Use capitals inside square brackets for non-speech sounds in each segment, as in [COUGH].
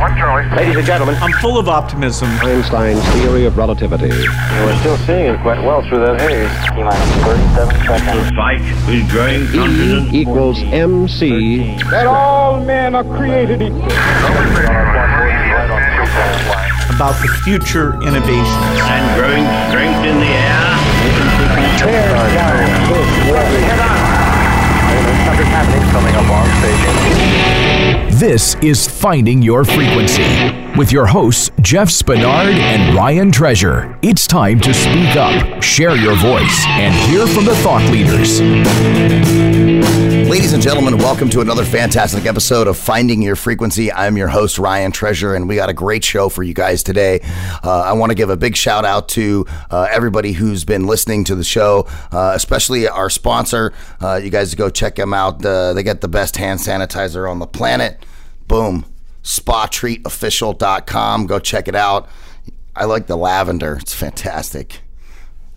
One Charlie. Ladies and gentlemen, I'm full of optimism. Einstein's theory of relativity. We're still seeing it quite well through that haze. The spike is growing constant. E equals mc that all men are created equal. About the future innovations. and growing strength in the air. Tear down this weather. Something's happening coming up on station. This is Finding Your Frequency with your hosts, Jeff Spinard and Ryan Treasure. It's time to speak up, share your voice, and hear from the thought leaders. Ladies and gentlemen, welcome to another fantastic episode of Finding Your Frequency. I'm your host, Ryan Treasure, and we got a great show for you guys today. Uh, I want to give a big shout out to uh, everybody who's been listening to the show, uh, especially our sponsor. Uh, you guys go check them out. Uh, they get the best hand sanitizer on the planet. Boom. SpaTreatOfficial.com. Go check it out. I like the lavender, it's fantastic.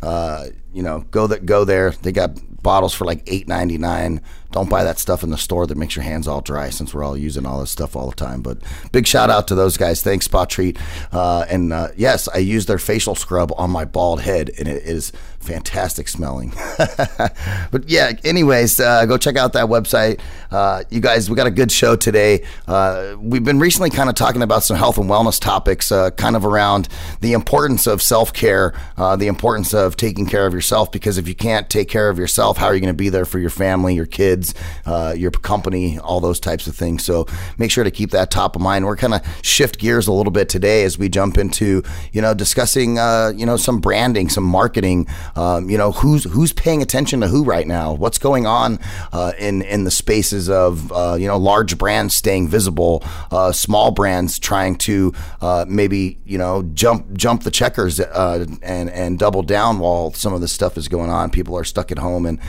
Uh, you know, go that go there. They got bottles for like eight ninety nine. Don't buy that stuff in the store that makes your hands all dry since we're all using all this stuff all the time. But big shout out to those guys. Thanks, Spa Treat. Uh, and uh, yes, I use their facial scrub on my bald head, and it is fantastic smelling. [LAUGHS] but yeah, anyways, uh, go check out that website. Uh, you guys, we got a good show today. Uh, we've been recently kind of talking about some health and wellness topics, uh, kind of around the importance of self care, uh, the importance of taking care of yourself. Because if you can't take care of yourself, how are you going to be there for your family, your kids, uh, your company, all those types of things? So make sure to keep that top of mind. We're kind of shift gears a little bit today as we jump into you know discussing you know some branding, some marketing. Um, you know who's who's paying attention to who right now? What's going on uh, in in the spaces of uh, you know large brands staying visible, uh, small brands trying to uh, maybe you know jump jump the checkers uh, and and double down while some of this stuff is going on. People are stuck at home and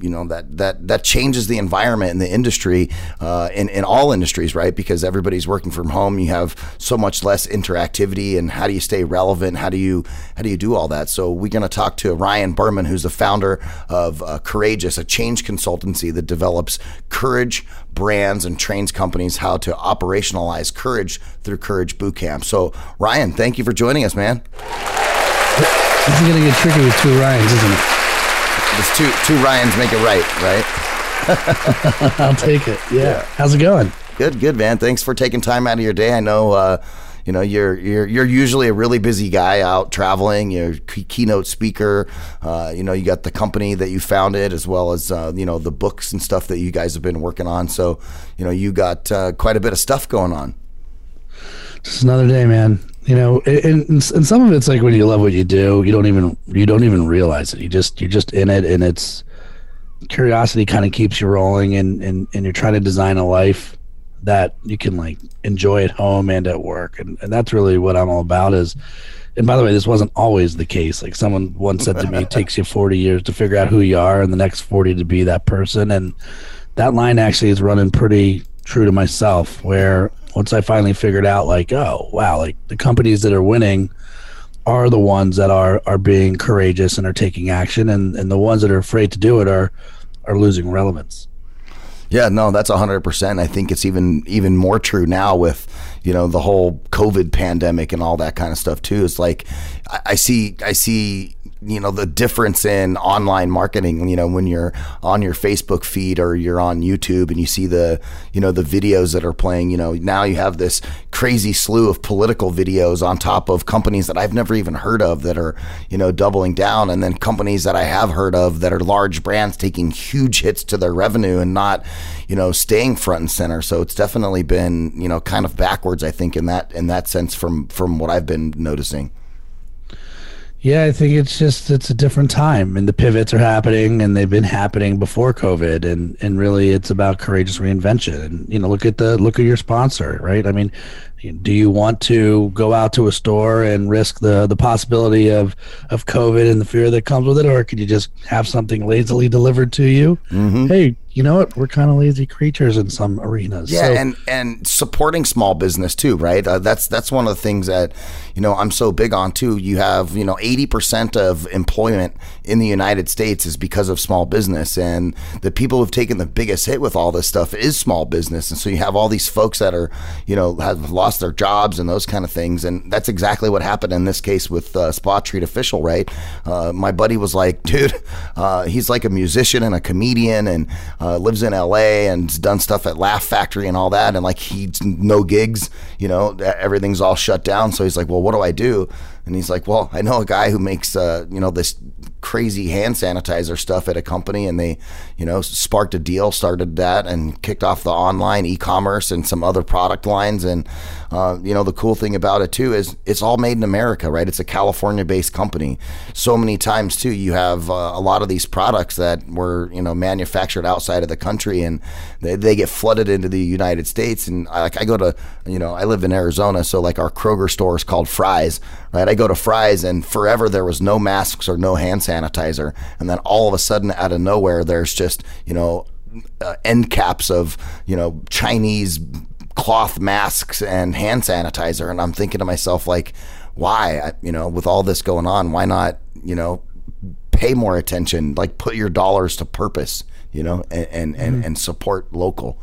you know that that that changes the environment in the industry uh, in in all industries, right? Because everybody's working from home. You have so much less interactivity, and how do you stay relevant? How do you how do you do all that? So we're going to talk to Ryan Berman, who's the founder of uh, Courageous, a change consultancy that develops courage brands and trains companies how to operationalize courage through Courage Bootcamp. So Ryan, thank you for joining us, man. This is gonna get tricky with two Ryans, isn't it? It's two two Ryans make it right, right? [LAUGHS] I'll take it. Yeah. How's it going? Good, good, man. Thanks for taking time out of your day. I know, uh, you know, you're you're you're usually a really busy guy out traveling. You're key- keynote speaker. Uh, you know, you got the company that you founded, as well as uh, you know the books and stuff that you guys have been working on. So, you know, you got uh, quite a bit of stuff going on. Just another day, man. You know, and, and some of it's like when you love what you do, you don't even you don't even realize it. You just you're just in it, and it's curiosity kind of keeps you rolling, and and and you're trying to design a life that you can like enjoy at home and at work, and and that's really what I'm all about. Is and by the way, this wasn't always the case. Like someone once said to me, it takes you 40 years to figure out who you are, and the next 40 to be that person. And that line actually is running pretty true to myself. Where once I finally figured out, like, oh wow, like the companies that are winning are the ones that are are being courageous and are taking action, and and the ones that are afraid to do it are are losing relevance. Yeah, no, that's hundred percent. I think it's even even more true now with you know the whole COVID pandemic and all that kind of stuff too. It's like I, I see I see you know the difference in online marketing. You know when you're on your Facebook feed or you're on YouTube and you see the you know the videos that are playing. You know now you have this crazy slew of political videos on top of companies that I've never even heard of that are you know doubling down, and then companies that I have heard of that are large brands taking huge hits to their revenue and not you know staying front and center. So it's definitely been you know kind of backwards. I think in that in that sense from from what I've been noticing. Yeah, I think it's just it's a different time, and the pivots are happening, and they've been happening before COVID, and and really it's about courageous reinvention. And you know, look at the look at your sponsor, right? I mean, do you want to go out to a store and risk the the possibility of of COVID and the fear that comes with it, or could you just have something lazily delivered to you? Mm-hmm. Hey, you know what? We're kind of lazy creatures in some arenas. Yeah, So- and and supporting small business too, right? Uh, that's that's one of the things that you know I'm so big on too. You have you know 80 percent of employment in the United States is because of small business, and the people who've taken the biggest hit with all this stuff is small business, and so you have all these folks that are you know have a lot lost their jobs and those kind of things. And that's exactly what happened in this case with uh, Spa Treat Official, right? Uh, my buddy was like, dude, [LAUGHS] uh, he's like a musician and a comedian and uh, lives in LA and done stuff at Laugh Factory and all that. And like, he's no gigs, you know, everything's all shut down. So he's like, well, what do I do? And he's like, well, I know a guy who makes, uh, you know, this crazy hand sanitizer stuff at a company and they, you know, sparked a deal, started that and kicked off the online e-commerce and some other product lines. And, uh, you know, the cool thing about it too is it's all made in America, right? It's a California based company. So many times too, you have uh, a lot of these products that were, you know, manufactured outside of the country and they, they get flooded into the United States. And I, like I go to, you know, I live in Arizona. So like our Kroger store is called Fry's, right? I go to Fry's and forever there was no masks or no hand sanitizer sanitizer, and then all of a sudden, out of nowhere, there's just you know uh, end caps of you know Chinese cloth masks and hand sanitizer, and I'm thinking to myself like, why? I, you know, with all this going on, why not? You know, pay more attention, like put your dollars to purpose, you know, and and, mm-hmm. and, and support local.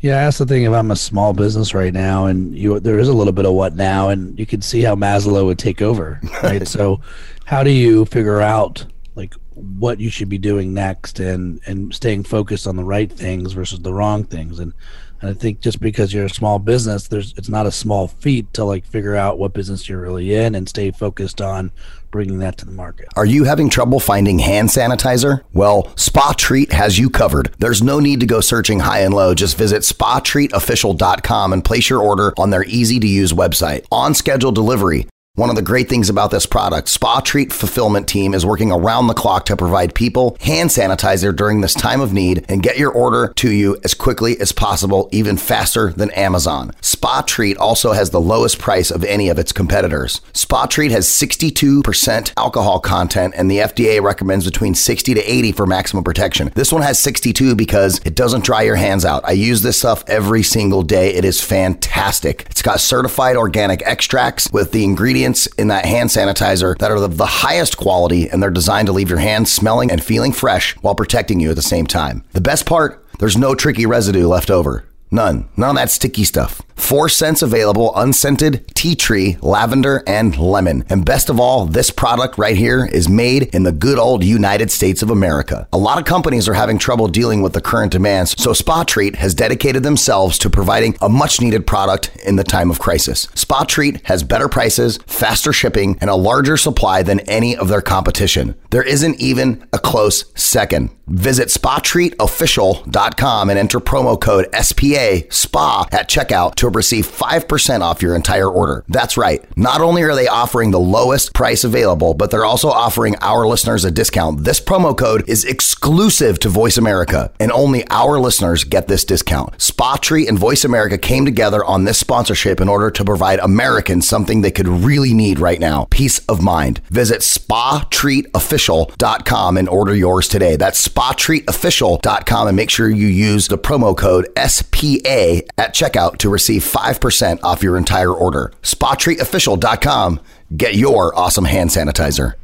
Yeah, that's the thing. If I'm a small business right now, and you, there is a little bit of what now, and you can see how Maslow would take over, [LAUGHS] right? so, how do you figure out like what you should be doing next, and and staying focused on the right things versus the wrong things, and and I think just because you're a small business, there's it's not a small feat to like figure out what business you're really in and stay focused on bringing that to the market. Are you having trouble finding hand sanitizer? Well, Spa Treat has you covered. There's no need to go searching high and low. Just visit spatreatofficial.com and place your order on their easy to use website. On schedule delivery. One of the great things about this product, Spa Treat Fulfillment Team is working around the clock to provide people hand sanitizer during this time of need and get your order to you as quickly as possible, even faster than Amazon. Spa Treat also has the lowest price of any of its competitors. Spa Treat has 62% alcohol content and the FDA recommends between 60 to 80 for maximum protection. This one has 62 because it doesn't dry your hands out. I use this stuff every single day. It is fantastic. It's got certified organic extracts with the ingredients ingredients in that hand sanitizer that are of the highest quality and they're designed to leave your hands smelling and feeling fresh while protecting you at the same time. The best part, there's no tricky residue left over. None. None of that sticky stuff. Four scents available unscented, tea tree, lavender, and lemon. And best of all, this product right here is made in the good old United States of America. A lot of companies are having trouble dealing with the current demands, so Spa Treat has dedicated themselves to providing a much needed product in the time of crisis. Spa Treat has better prices, faster shipping, and a larger supply than any of their competition. There isn't even a close second. Visit spatreatofficial.com and enter promo code SPA SPA at checkout to receive 5% off your entire order. That's right. Not only are they offering the lowest price available, but they're also offering our listeners a discount. This promo code is exclusive to Voice America, and only our listeners get this discount. Spa Treat and Voice America came together on this sponsorship in order to provide Americans something they could really need right now peace of mind. Visit spatreatofficial.com and order yours today. That's spa spatreatofficial.com and make sure you use the promo code SPA at checkout to receive 5% off your entire order. Spatreatofficial.com. Get your awesome hand sanitizer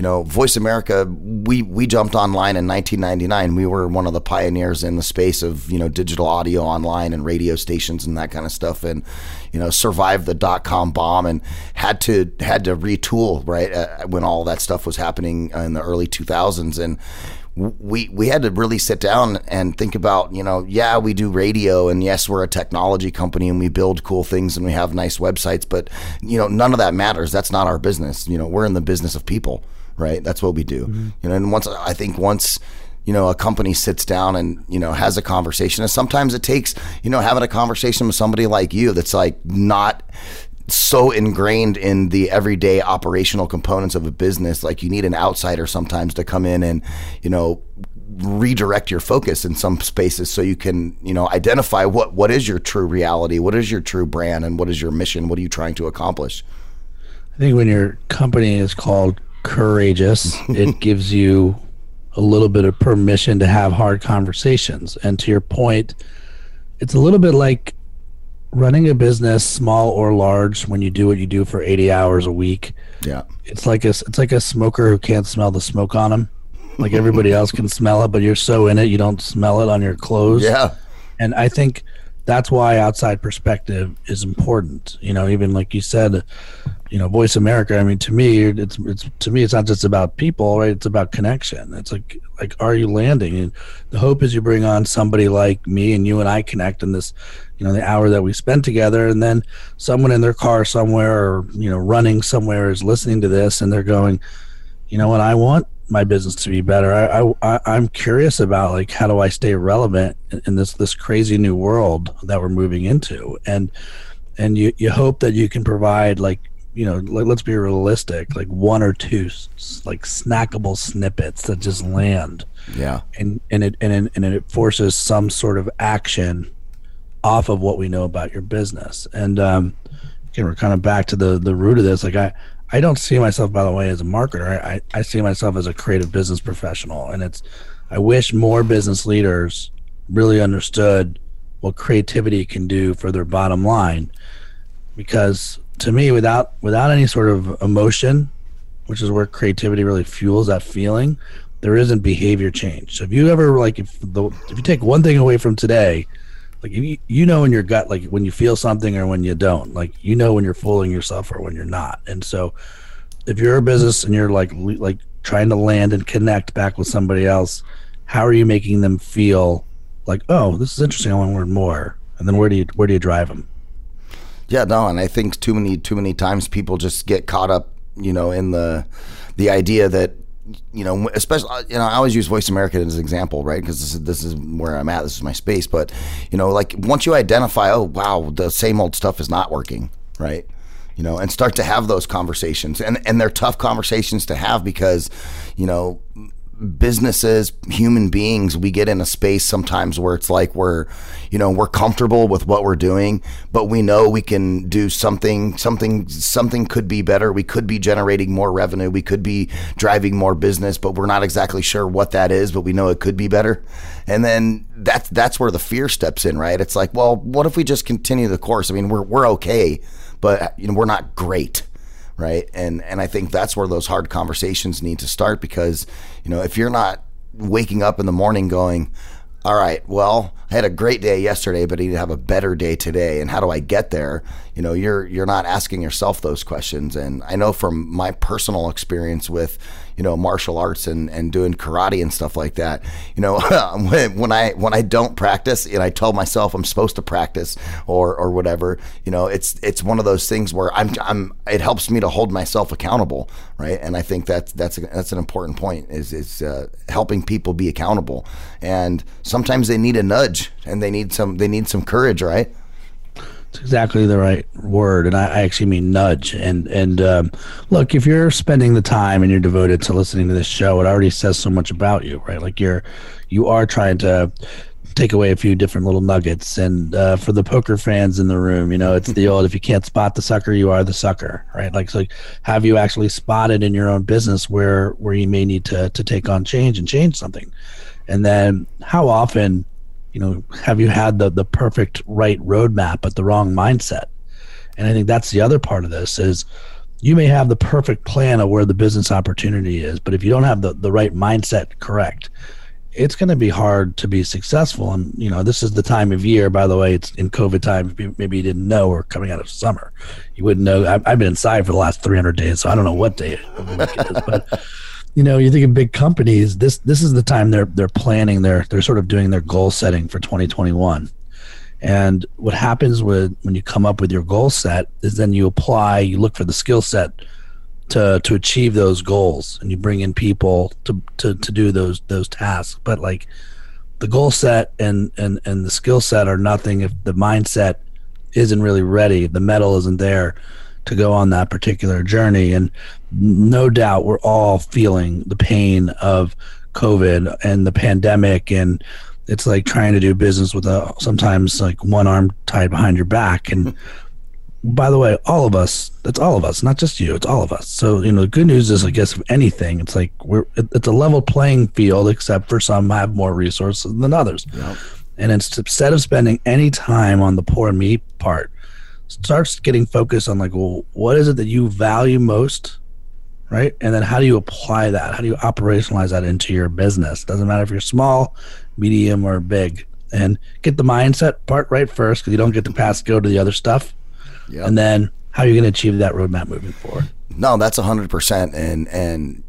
you know, Voice America, we we jumped online in 1999. We were one of the pioneers in the space of you know digital audio online and radio stations and that kind of stuff, and you know survived the dot com bomb and had to had to retool right uh, when all that stuff was happening in the early 2000s and we we had to really sit down and think about you know yeah we do radio and yes we're a technology company and we build cool things and we have nice websites but you know none of that matters. That's not our business. You know we're in the business of people right? That's what we do. Mm-hmm. you know and once I think once you know a company sits down and you know has a conversation and sometimes it takes you know having a conversation with somebody like you that's like not so ingrained in the everyday operational components of a business like you need an outsider sometimes to come in and you know redirect your focus in some spaces so you can you know identify what what is your true reality what is your true brand and what is your mission what are you trying to accomplish? I think when your company is called courageous [LAUGHS] it gives you a little bit of permission to have hard conversations. And to your point it's a little bit like running a business, small or large, when you do what you do for 80 hours a week, yeah, it's like a it's like a smoker who can't smell the smoke on him. Like everybody else can smell it, but you're so in it you don't smell it on your clothes. Yeah, and I think that's why outside perspective is important. You know, even like you said, you know, Voice America. I mean, to me, it's it's to me, it's not just about people, right? It's about connection. It's like like, are you landing? And the hope is you bring on somebody like me and you and I connect in this, you know, the hour that we spend together, and then someone in their car somewhere or you know running somewhere is listening to this, and they're going, you know what, I want my business to be better. I, I I'm curious about like how do I stay relevant in this this crazy new world that we're moving into, and and you you hope that you can provide like you know let, let's be realistic like one or two like snackable snippets that just land. Yeah. And and it and it, and it forces some sort of action off of what we know about your business. And um again we're kind of back to the the root of this. Like i I don't see myself, by the way, as a marketer. I, I see myself as a creative business professional. And it's, I wish more business leaders really understood what creativity can do for their bottom line. Because to me, without without any sort of emotion, which is where creativity really fuels that feeling, there isn't behavior change. So if you ever like if the if you take one thing away from today, like you, you know in your gut like when you feel something or when you don't like you know when you're fooling yourself or when you're not. And so if you're a business and you're like like trying to land and connect back with somebody else how are you making them feel like oh this is interesting i want to learn more? And then where do you where do you drive them yeah no and i think too many too many times people just get caught up you know in the the idea that you know, especially uh, you know, I always use Voice America as an example, right? Because this is this is where I'm at. This is my space. But you know, like once you identify, oh wow, the same old stuff is not working, right? You know, and start to have those conversations, and and they're tough conversations to have because, you know, businesses, human beings, we get in a space sometimes where it's like we're, you know, we're comfortable with what we're doing, but we know we can do something, something, something could be better. We could be generating more revenue. We could be driving more business, but we're not exactly sure what that is, but we know it could be better. And then that's, that's where the fear steps in, right? It's like, well, what if we just continue the course? I mean, we're, we're okay, but you know, we're not great right? And and I think that's where those hard conversations need to start because you know if you're not waking up in the morning going, all right, well, I had a great day yesterday, but I need to have a better day today. And how do I get there? You know, you're you're not asking yourself those questions. And I know from my personal experience with, you know, martial arts and, and doing karate and stuff like that, you know, [LAUGHS] when, when I when I don't practice and I tell myself I'm supposed to practice or or whatever, you know, it's it's one of those things where I'm I'm it helps me to hold myself accountable, right? And I think that's that's a, that's an important point is is uh, helping people be accountable. And sometimes they need a nudge and they need some they need some courage, right? It's exactly the right word, and I, I actually mean nudge. And and um, look, if you're spending the time and you're devoted to listening to this show, it already says so much about you, right? Like you're you are trying to take away a few different little nuggets. And uh, for the poker fans in the room, you know, it's the old if you can't spot the sucker, you are the sucker, right? Like, so have you actually spotted in your own business where where you may need to to take on change and change something? And then how often you know, have you had the the perfect right roadmap but the wrong mindset? And I think that's the other part of this is you may have the perfect plan of where the business opportunity is, but if you don't have the, the right mindset correct, it's going to be hard to be successful. And, you know, this is the time of year, by the way, it's in COVID time. Maybe you didn't know we're coming out of summer. You wouldn't know. I've, I've been inside for the last 300 days, so I don't know what day it is. But you know, you think of big companies. This this is the time they're they're planning. They're they're sort of doing their goal setting for 2021. And what happens with when you come up with your goal set is then you apply. You look for the skill set to to achieve those goals, and you bring in people to to to do those those tasks. But like the goal set and and and the skill set are nothing if the mindset isn't really ready. The mettle isn't there to go on that particular journey. And no doubt we're all feeling the pain of COVID and the pandemic. And it's like trying to do business with a sometimes like one arm tied behind your back. And by the way, all of us, that's all of us, not just you, it's all of us. So, you know, the good news is, I guess, if anything, it's like we're, it's a level playing field, except for some have more resources than others. Yep. And instead of spending any time on the poor me part, starts getting focused on like, well, what is it that you value most? Right. And then how do you apply that? How do you operationalize that into your business? Doesn't matter if you're small, medium, or big. and get the mindset part right first because you don't get to pass go to the other stuff. Yep. And then how are you going to achieve that roadmap moving forward? No, that's hundred percent. And and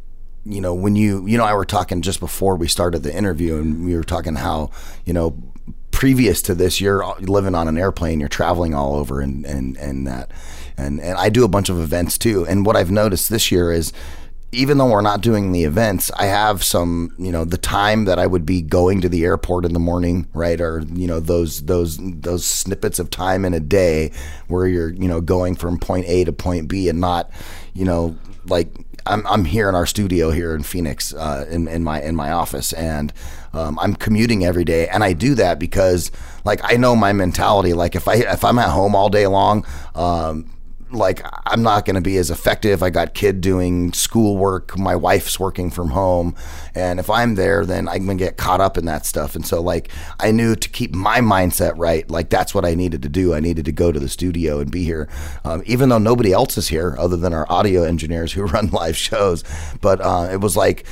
you know when you you know I were talking just before we started the interview, and we were talking how you know previous to this you're uh, living on an airplane, you're traveling all over, and and and that, and and I do a bunch of events too. And what I've noticed this year is even though we're not doing the events, I have some, you know, the time that I would be going to the airport in the morning, right? Or, you know, those those those snippets of time in a day where you're, you know, going from point A to point B and not, you know, like I'm, I'm here in our studio here in Phoenix, uh, in, in my in my office, and um, I'm commuting every day, and I do that because, like, I know my mentality. Like, if I if I'm at home all day long, um, like I'm not going to be as effective. I got kid doing schoolwork. My wife's working from home, and if I'm there, then I'm going to get caught up in that stuff. And so, like, I knew to keep my mindset right, like that's what I needed to do. I needed to go to the studio and be here, um, even though nobody else is here other than our audio engineers who [LAUGHS] run live shows. But uh, it was like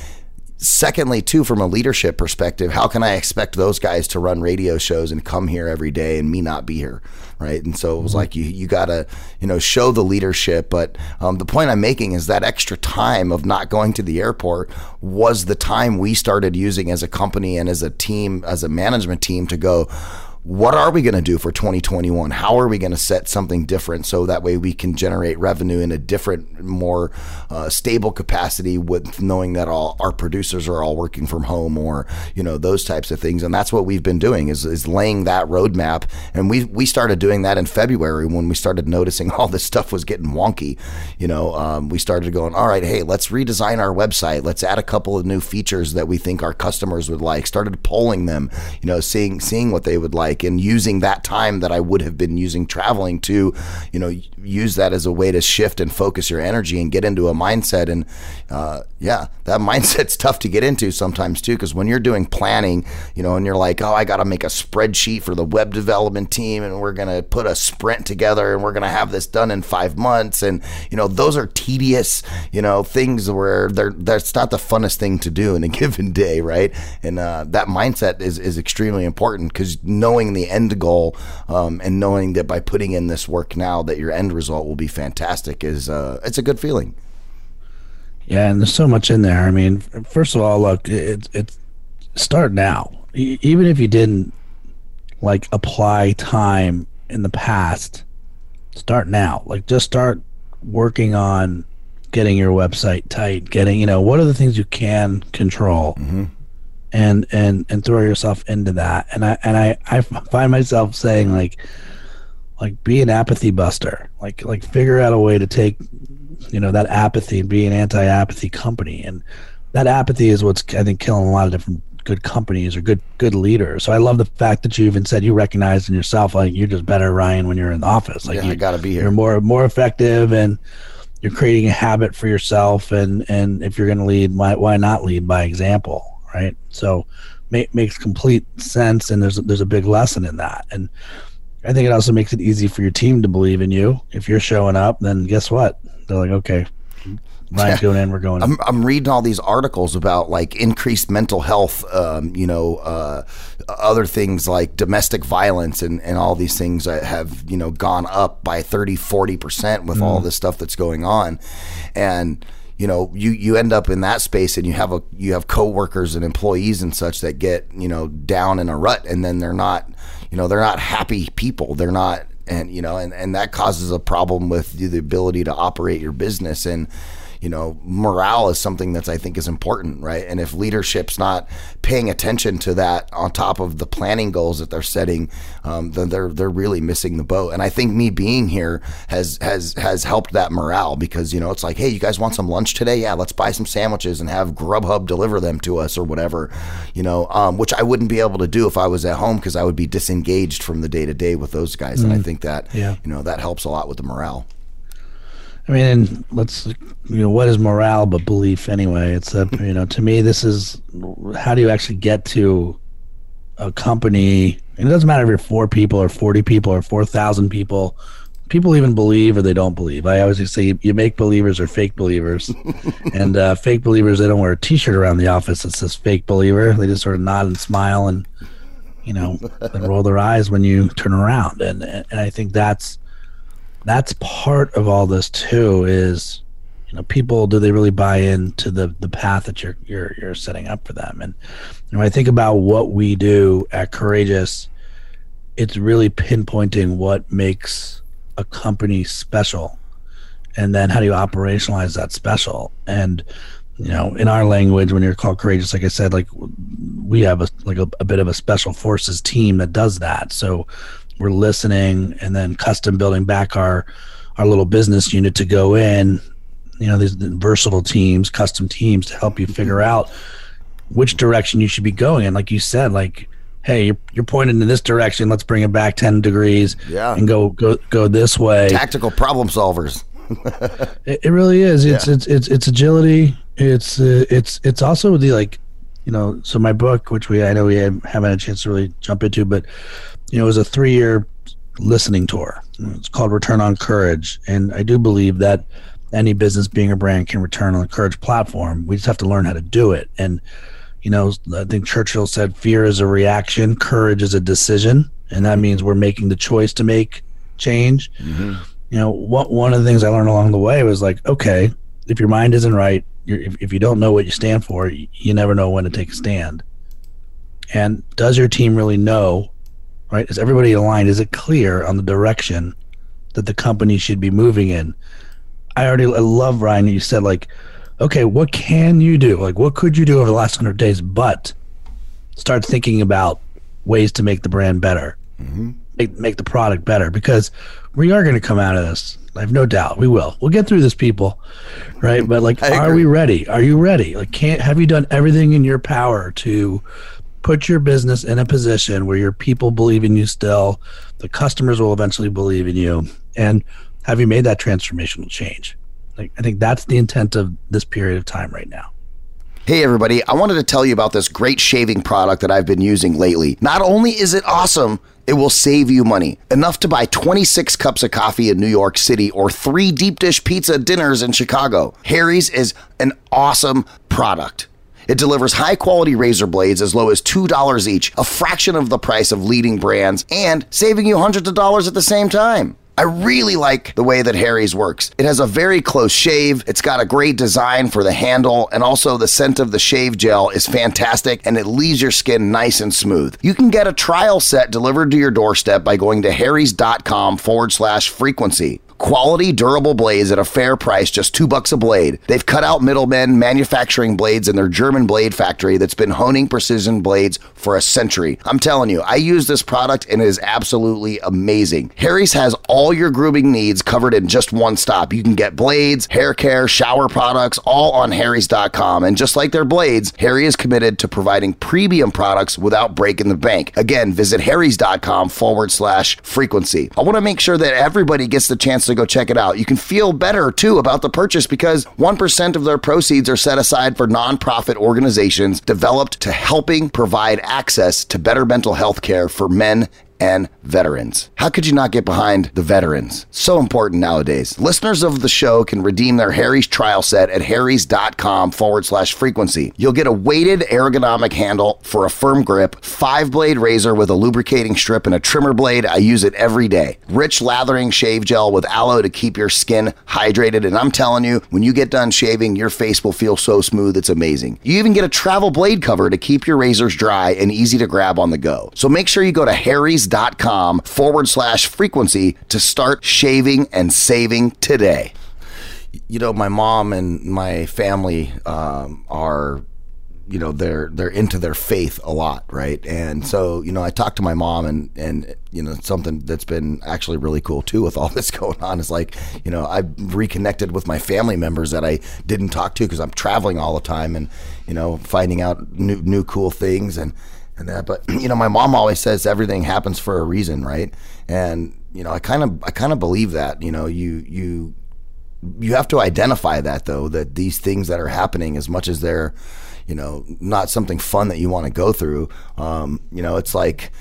secondly too from a leadership perspective how can i expect those guys to run radio shows and come here every day and me not be here right? And so it was like you you gotta you know show the leadership. But um, the point i'm making is that extra time of not going to the airport was the time we started using as a company and as a team as a management team to go what are we going to do for 2021? How are we going to set something different so that way we can generate revenue in a different, more uh, stable capacity with knowing that all our producers are all working from home or you know those types of things. And that's what we've been doing is, is laying that roadmap. And we we started doing that in February when we started noticing [LAUGHS] all this stuff was getting wonky. You know, um, we started going, all right, hey, let's redesign our website. Let's add a couple of new features that we think our customers would like. Started polling them, you know, seeing seeing what they would like and using that time that I would have been using traveling to, you know, use that as a way to shift and focus your energy and get into a mindset. And uh, yeah, that [LAUGHS] mindset's tough to get into sometimes too, because when you're doing planning, you know, and you're like, oh, I got to make a spreadsheet for the web development team, and we're gonna put a sprint together, and we're gonna have this done in five months, and you know, those are tedious, you know, things where they're that's not the funnest thing to do in a [LAUGHS] given day, right? And uh, that mindset is is extremely important because knowing knowing the end goal um, and knowing that by putting in this work now that your end result will be fantastic is uh, it's a good feeling. Yeah, and there's so much in there. I mean, first of all, look, it's it, start now. E- even if you didn't like apply time in the past, start now. Like just start working on getting your website tight, getting, you know, what are the things you can control? Mm-hmm and and and throw yourself into that. And i and i i find myself saying like like be an apathy buster. Like like figure out a way to take you know that apathy and be an anti-apathy company. And that apathy is what's i think killing a lot of different good companies or good good leaders. So i love the fact that you even said you recognize in yourself like you're just better ryan when you're in the office. Like yeah, you gotta be here. you're more more effective and you're creating a habit for yourself. And and if you're going to lead why, why not lead by example right? So make, makes complete sense, and there's a, there's a big lesson in that. And I think it also makes it easy for your team to believe in you. If you're showing up, then guess what? They're like, okay, Ryan's going in, we're going. I'm, I'm reading all these articles about like increased mental health, um, you know, uh, other things like domestic violence and, and all these things that have, you know, gone up by 30, 40% with mm. all this stuff that's going on. And, you know you you end up in that space and you have a you have coworkers and employees and such that get you know down in a rut and then they're not you know they're not happy people. They're not and you know and, and that causes a problem with the ability to operate your business. And you know, morale is something that's I think is important, right? And if leadership's not paying attention to that on top of the planning goals that they're setting, um, then they're they're really missing the boat. And I think me being here has has has helped that morale because you know it's like, hey, you guys want some lunch today? Yeah, let's buy some sandwiches and have Grubhub deliver them to us or whatever, you know, um, which I wouldn't be able to do if I was at home because I would be disengaged from the day to day with those guys. Mm. And I mm. think that yeah. you know that helps a lot with the morale. I mean, let's you know what is morale but belief anyway. It's a [LAUGHS] you know to me this is how do you actually get to a company? And it doesn't matter if you're four people or forty people or four thousand people. People even believe or they don't believe. I always say you make believers or fake believers, [LAUGHS] and uh, fake believers they don't wear a T-shirt around the office that says "fake believer." They just sort of nod and smile and you know, [LAUGHS] and roll their eyes when you turn around. And and I think that's that's part of all this too. Is you know, people do they really buy into the the path that you're you're you're setting up for them? And, when I think about what we do at Courageous, it's really pinpointing what makes a company special, and then how do you operationalize that special and you know, in our language, when you're called courageous, like I said, like we have a like a, a, bit of a special forces team that does that. So we're listening and then custom building back our our little business unit to go in. You know, these versatile teams, custom teams to help you figure out which direction you should be going. And like you said, like hey, you're, you're pointing in this direction. Let's bring it back ten degrees. Yeah. and go go go this way. Tactical problem solvers. [LAUGHS] it, it, really is. It's, yeah. it's it's it's agility it's uh, it's it's also the like you know so my book which we i know we haven't had a chance to really jump into but you know it was a three year listening tour. It's called return on courage. And i do believe that any business being a brand can return on the courage platform. We just have to learn how to do it. And you know i think churchill said fear is a reaction courage is a decision. And that means we're making the choice to make change. Mm-hmm. you know what one of the things i learned along the way was like okay if your mind isn't right if, if you don't know what you stand for, you, you never know when to take a stand. And does your team really know, right? Is everybody aligned? Is it clear on the direction that the company should be moving in? I already I love Ryan. You said like, okay, what can you do? Like, what could you do over the last hundred days? But start thinking about ways to make the brand better, mm-hmm. make make the product better, because we are going to come out of this I have no doubt we will. We'll get through this, people, right? But like, [LAUGHS] are we ready? Are you ready? Like, can't have you done everything in your power to put your business in a position where your people believe in you still, the customers will eventually believe in you, and have you made that transformational change? Like, I think that's the intent of this period of time right now. Hey, everybody, I wanted to tell you about this great shaving product that I've been using lately. Not only is it awesome, it will save you money. Enough to buy 26 cups of coffee in New York City or three deep dish pizza dinners in Chicago. Harry's is an awesome product. It delivers high quality razor blades as low as $2 each, a fraction of the price of leading brands, and saving you hundreds of dollars at the same time. I really like the way that Harry's works. It has a very close shave, it's got a great design for the handle, and also the scent of the shave gel is fantastic and it leaves your skin nice and smooth. You can get a trial set delivered to your doorstep by going to harrys.com forward slash frequency. Quality, durable blades at a fair price, just two bucks a blade. They've cut out middlemen manufacturing blades in their German blade factory that's been honing precision blades for a century. I'm telling you, I use this product and it is absolutely amazing. Harry's has all your grooming needs covered in just one stop. You can get blades, hair care, shower products, all on Harry's.com. And just like their blades, Harry is committed to providing premium products without breaking the bank. Again, visit Harry's.com forward slash frequency. I want to make sure that everybody gets the chance to to go check it out. You can feel better too about the purchase because 1% of their proceeds are set aside for nonprofit organizations developed to helping provide access to better mental health care for men and veterans. How could you not get behind the veterans? So important nowadays. Listeners of the show can redeem their Harry's trial set at harrys.com forward slash frequency. You'll get a weighted ergonomic handle for a firm grip, five blade razor with a lubricating strip and a trimmer blade. I use it every day. Rich lathering shave gel with aloe to keep your skin hydrated. And I'm telling you, when you get done shaving, your face will feel so smooth, it's amazing. You even get a travel blade cover to keep your razors dry and easy to grab on the go. So make sure you go to harrys.com com forward slash frequency to start shaving and saving today. You know, my mom and my family um, are you know they're they're into their faith a lot right and so you know i talked to my mom and and you know something that's been actually really cool too with all [LAUGHS] this going on is like you know i've reconnected with my family members that i didn't talk to because i'm traveling all the time and you know finding out new new cool things and and that. But [CLEARS THROAT] you know, my mom always says everything happens for a reason, right? And you know, I kind of I kind of believe that. You know, you you you have to identify that though that these things that are happening, as much as they're you know, not something fun that you want to go through. Um, you know, it's like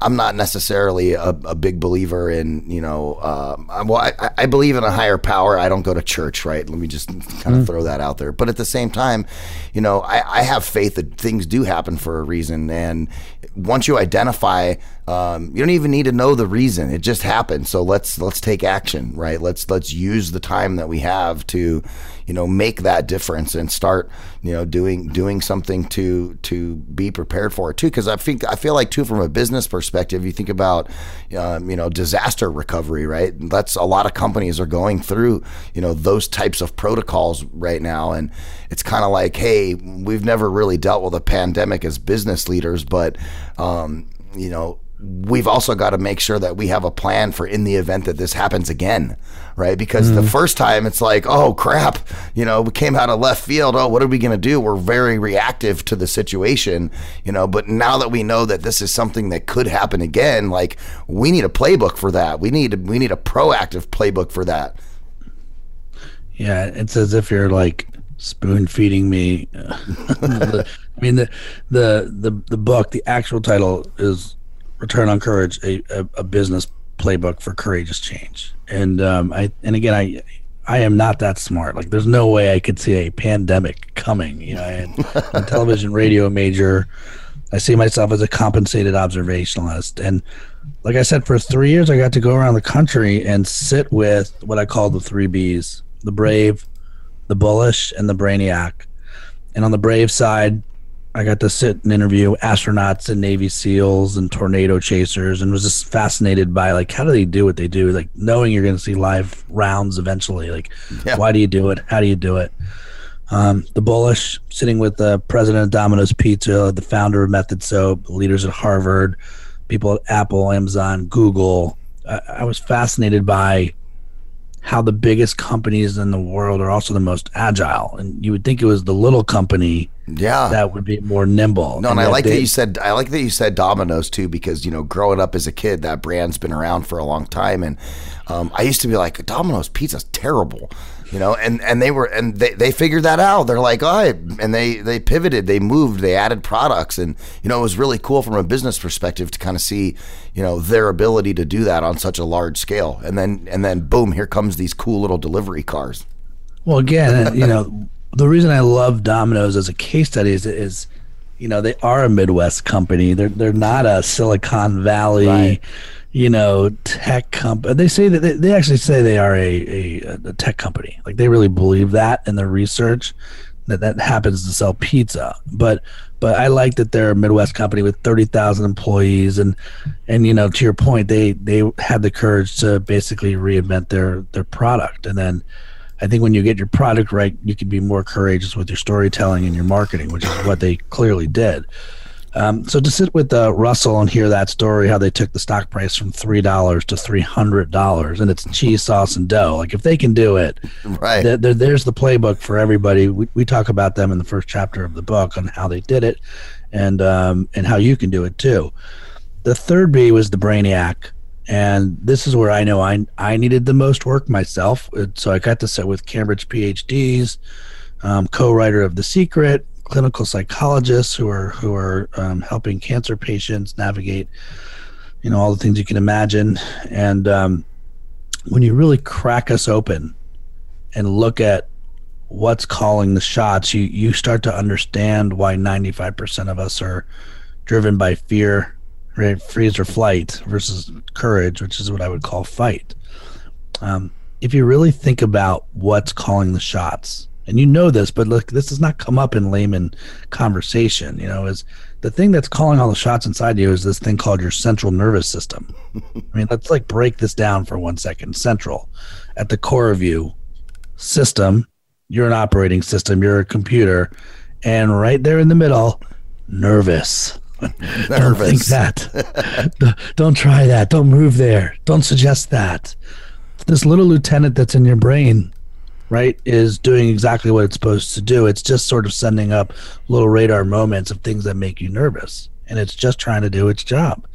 I'm not necessarily a, a big believer in, you know, um, I- well, I, I believe in a higher power. I don't go to church, right? Let me just [LAUGHS] kind of throw that out there. But at the same time, you know, I, I have faith that things do happen for a reason. And once you identify, um, you don't even need to know the reason. It just happened. So let's let's take action, right? Let's let's use the time that we have to, you know, make that difference and start, you know, doing doing something to to be prepared for it too. Because I think I feel like too, from a business perspective, you think about, um, you know, disaster recovery, right? That's a lot of companies are going through, you know, those types of protocols right now, and it's kind of like, hey, we've never really dealt with a pandemic as business leaders, but, um, you know we've also got to make sure that we have a plan for in the event that this happens again, right? Because the mm. first time it's like, oh crap, you know, we came out of left field. Oh, what are we going to do? We're very reactive to the situation, you know. But now that we know that this is something that could happen again, like we need a playbook for that. We need we need a proactive playbook for that. Yeah, it's as if you're like spoon feeding me. [LAUGHS] I mean, the, the the the book, the actual title is "Return on Courage: a, a, a Business Playbook for Courageous Change." And um, I and again, I I am not that smart. Like, there's no way I could see a pandemic coming. You know, I had [LAUGHS] a television radio major. I see myself as a compensated observationalist, and like I said, for three years, I got to go around the country and sit with what I call the three Bs: the brave, the bullish, and the brainiac. And on the brave side, I got to sit and interview astronauts and Navy SEALs and tornado chasers, and was just fascinated by like how do they do what they do, like knowing you're going to see live rounds eventually. Like, Yeah. why do you do it? How do you do it? Um, the bullish, sitting with the president of Domino's Pizza, the founder of Method Soap, leaders at Harvard, people at Apple, Amazon, Google. I, I was fascinated by how the biggest companies in the world are also the most agile. And you would think it was the little company Yeah. that would be more nimble. No, and I yet like they- that you said I like that you said Domino's too because you know growing up as a kid that brand's been around for a long time and um, I used to be like Domino's pizza's terrible, you know, and and they were and they, they figured that out. They're like, oh, and they they pivoted, they moved, they added products, and you know it was really cool from a business perspective to kind of see you know their ability to do that on such a large scale, and then and then boom, here comes these cool little delivery cars. Well, again, you know, the reason I love Domino's as a case study is, is you know, they are a Midwest company. They're they're not a Silicon Valley, Right. You know, tech company. They say that they, they actually say they are a, a a tech company. Like they really believe that in their research that that happens to sell pizza. But but I like that they're a Midwest company with thirty thousand employees, and and you know, to your point, they they had the courage to basically reinvent their their product, and then. I think when you get your product right, you can be more courageous with your storytelling and your marketing, which is what they clearly did. Um, so to sit with uh, Russell and hear that story, how they took the stock price from three dollars to three hundred dollars, and it's cheese sauce and dough. Like if they can do it, Right. th- th- there's the playbook for everybody. We, we talk about them in the first chapter of the book on how they did it, and um, and how you can do it too. The third B was the brainiac, and this is where I know I I needed the most work myself. So I got to sit with Cambridge PhDs, um, co-writer of The Secret, clinical psychologists who are who are um, helping cancer patients navigate, you know, all the things you can imagine. And um, when you really crack us open and look at what's calling the shots, you you start to understand why 95% of us are driven by fear, right? Freeze or flight versus courage, which is what I would call fight. Um, if you really think about what's calling the shots, and you know this, but look, this does not come up in layman conversation. You know, is the thing that's calling all the shots inside you is this thing called your central nervous system. [LAUGHS] I mean, let's like break this down for one second. Central, at the core of you, system. You're an operating system. You're a computer, and right there in the middle, nervous. [LAUGHS] Don't think that. [LAUGHS] Don't try that. Don't move there. Don't suggest that. This little lieutenant that's in your brain, right, is doing exactly what it's supposed to do. It's just sort of sending up little radar moments of things that make you nervous. And it's just trying to do its job.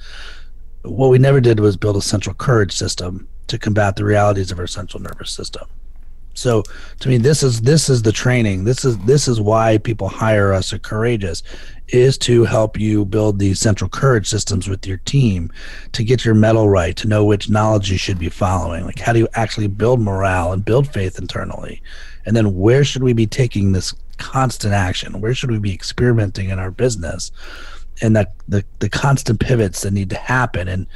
What we never did was build a central courage system to combat the realities of our central nervous system. So to me, this is this is the training. This is this is why people hire us at Courageous, is to help you build these central courage systems with your team, to get your mettle right, to know which knowledge you should be following. Like how do you actually build morale and build faith internally, and then where should we be taking this constant action? Where should we be experimenting in our business? And that the the constant pivots that need to happen. And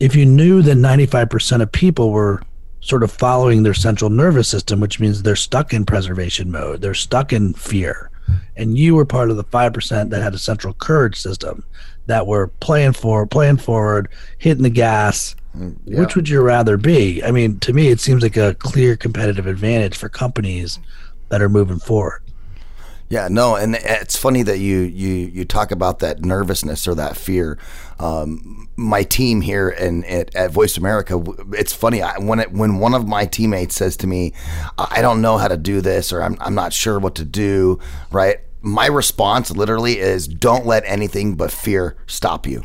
if you knew that ninety five percent of people were sort of following their central nervous system, which means they're stuck in preservation mode. They're stuck in fear. And you were part of the 5% that had a central courage system that were playing for, playing forward, hitting the gas. yeah. Which would you rather be? I mean, to me, it seems like a clear competitive advantage for companies that are moving forward. Yeah, no, and it's funny that you you you talk about that nervousness or that fear. Um, my team here and at, at Voice America, it's funny I, when it, when one of my teammates says to me, "I don't know how to do this," or "I'm I'm not sure what to do," right? My response literally is, "Don't let anything but fear stop you."